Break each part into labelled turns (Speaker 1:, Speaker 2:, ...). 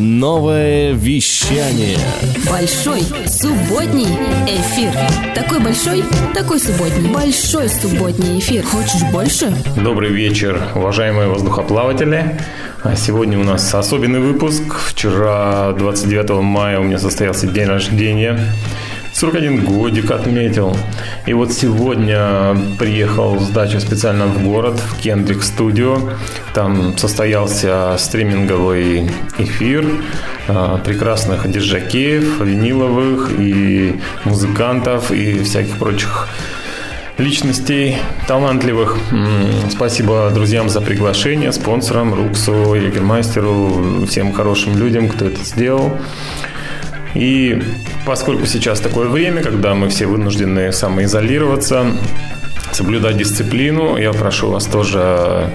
Speaker 1: Новое вещание.
Speaker 2: Большой субботний эфир. Такой большой, такой субботний. Большой субботний эфир. Хочешь больше?
Speaker 3: Добрый вечер, уважаемые воздухоплаватели. А Сегодня у нас особенный выпуск. Вчера, 29 мая, у меня состоялся день рождения. 41 годик отметил. И вот сегодня приехал с дачи специально в город, в Кендрик Студио. Там состоялся стриминговый эфир а, прекрасных диджакеев, виниловых и музыкантов и всяких прочих личностей талантливых. Спасибо друзьям за приглашение, спонсорам, Руксу, Егермастеру, всем хорошим людям, кто это сделал. И поскольку сейчас такое время, когда мы все вынуждены самоизолироваться, соблюдать дисциплину, я прошу вас тоже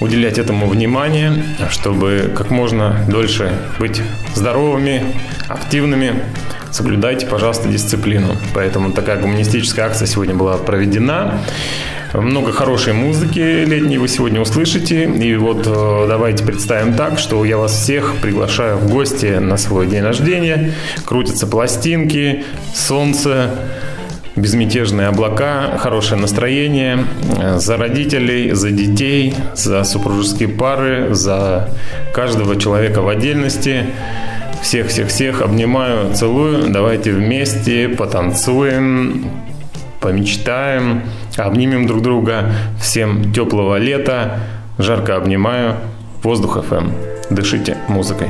Speaker 3: уделять этому внимание, чтобы как можно дольше быть здоровыми, активными. Соблюдайте, пожалуйста, дисциплину. Поэтому такая гуманистическая акция сегодня была проведена. Много хорошей музыки летней вы сегодня услышите. И вот э, давайте представим так, что я вас всех приглашаю в гости на свой день рождения. Крутятся пластинки, солнце, безмятежные облака, хорошее настроение за родителей, за детей, за супружеские пары, за каждого человека в отдельности. Всех-всех-всех обнимаю, целую. Давайте вместе потанцуем, помечтаем, обнимем друг друга. Всем теплого лета. Жарко обнимаю. Воздух ФМ. Дышите музыкой.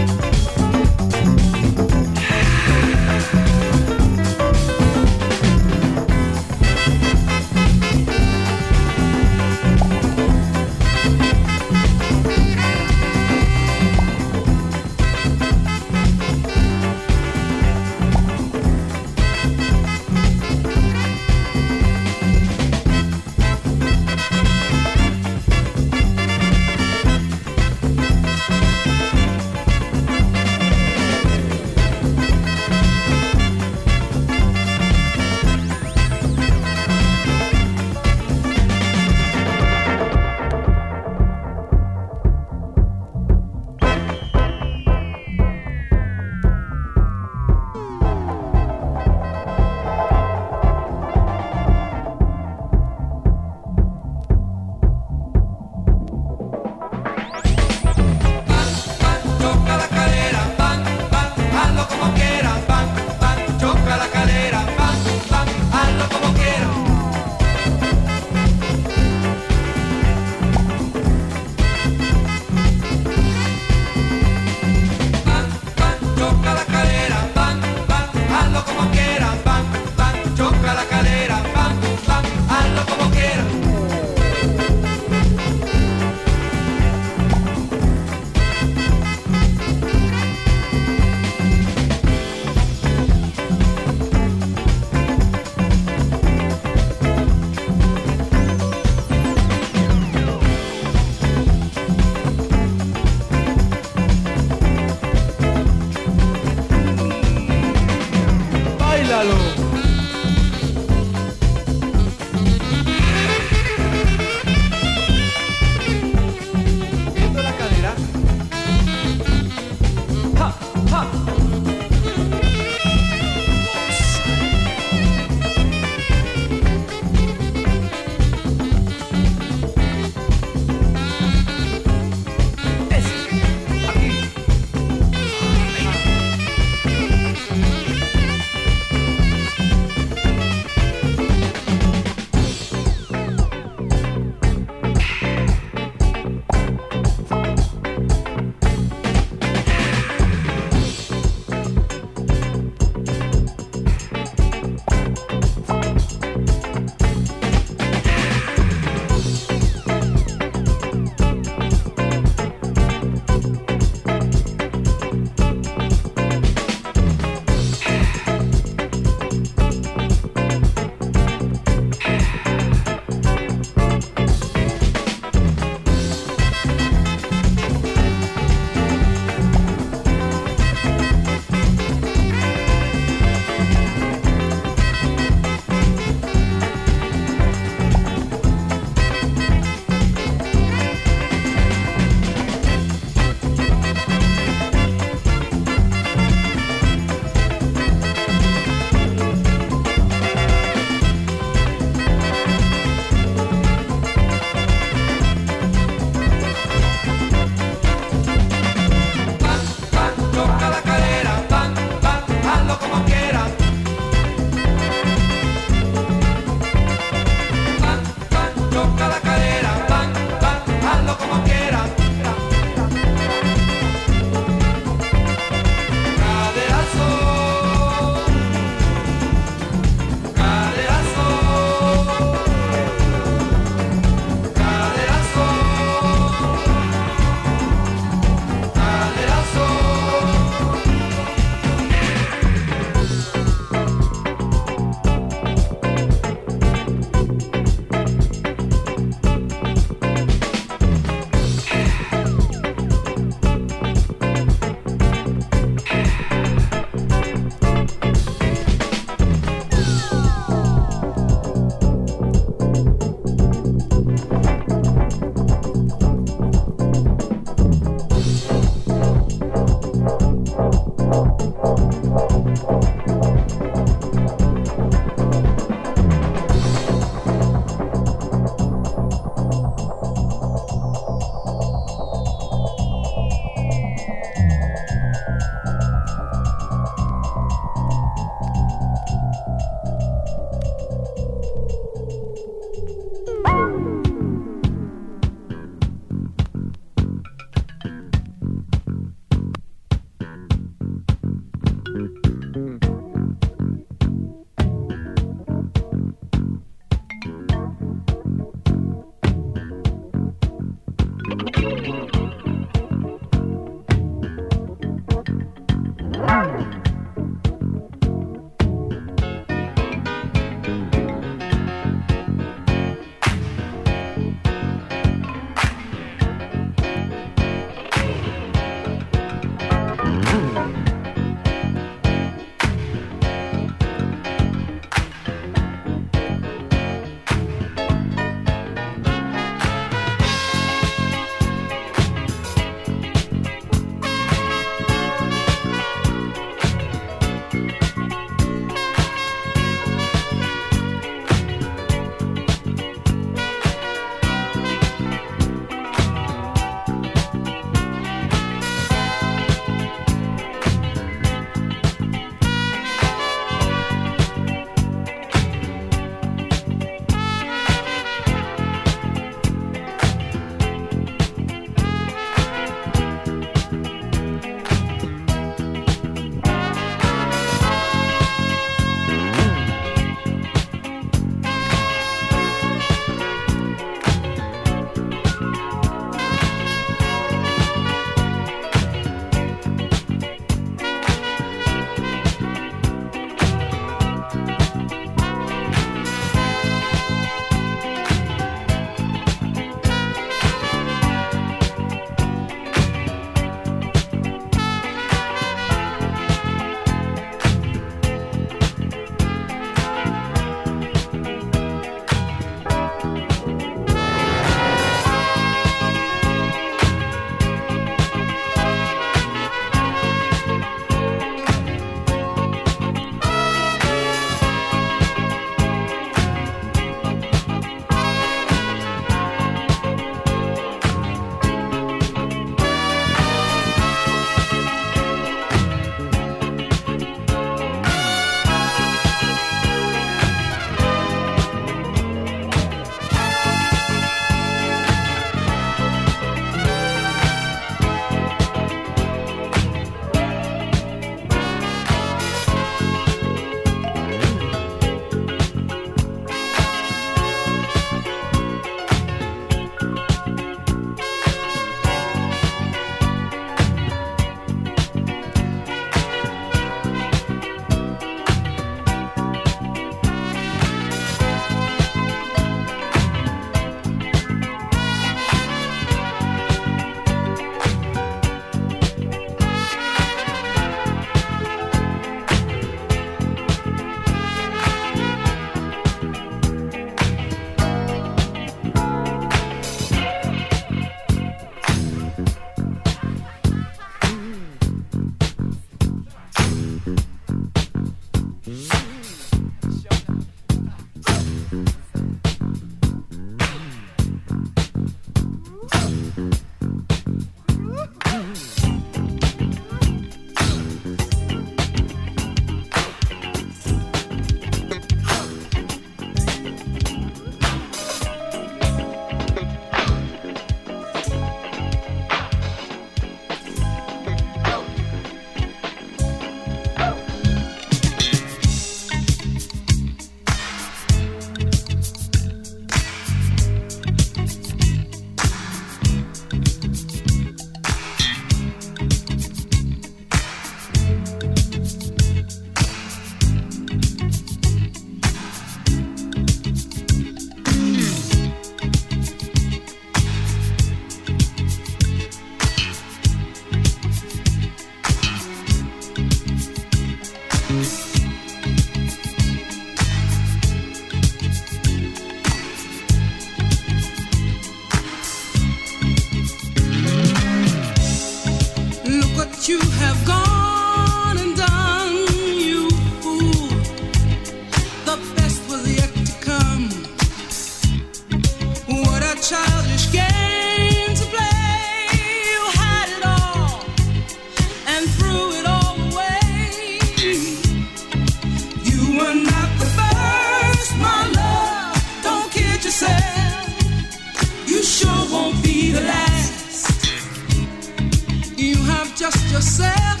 Speaker 4: Yourself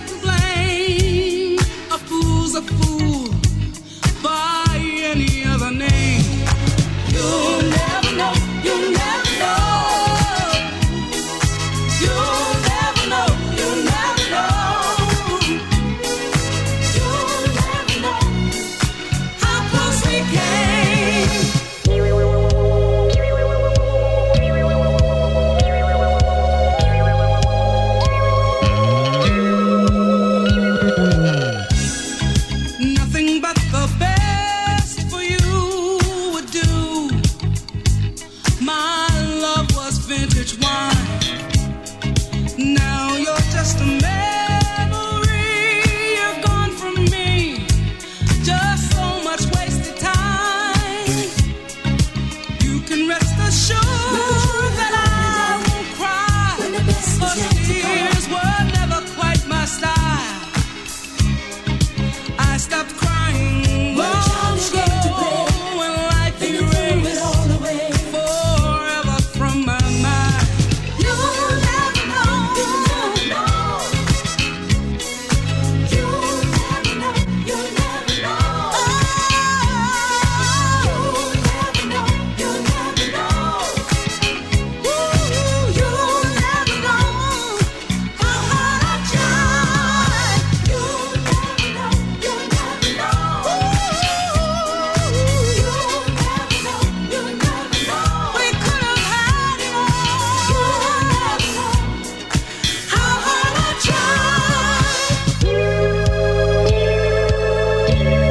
Speaker 4: you.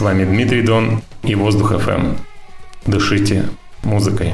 Speaker 5: С вами Дмитрий Дон и Воздух ФМ. Дышите музыкой.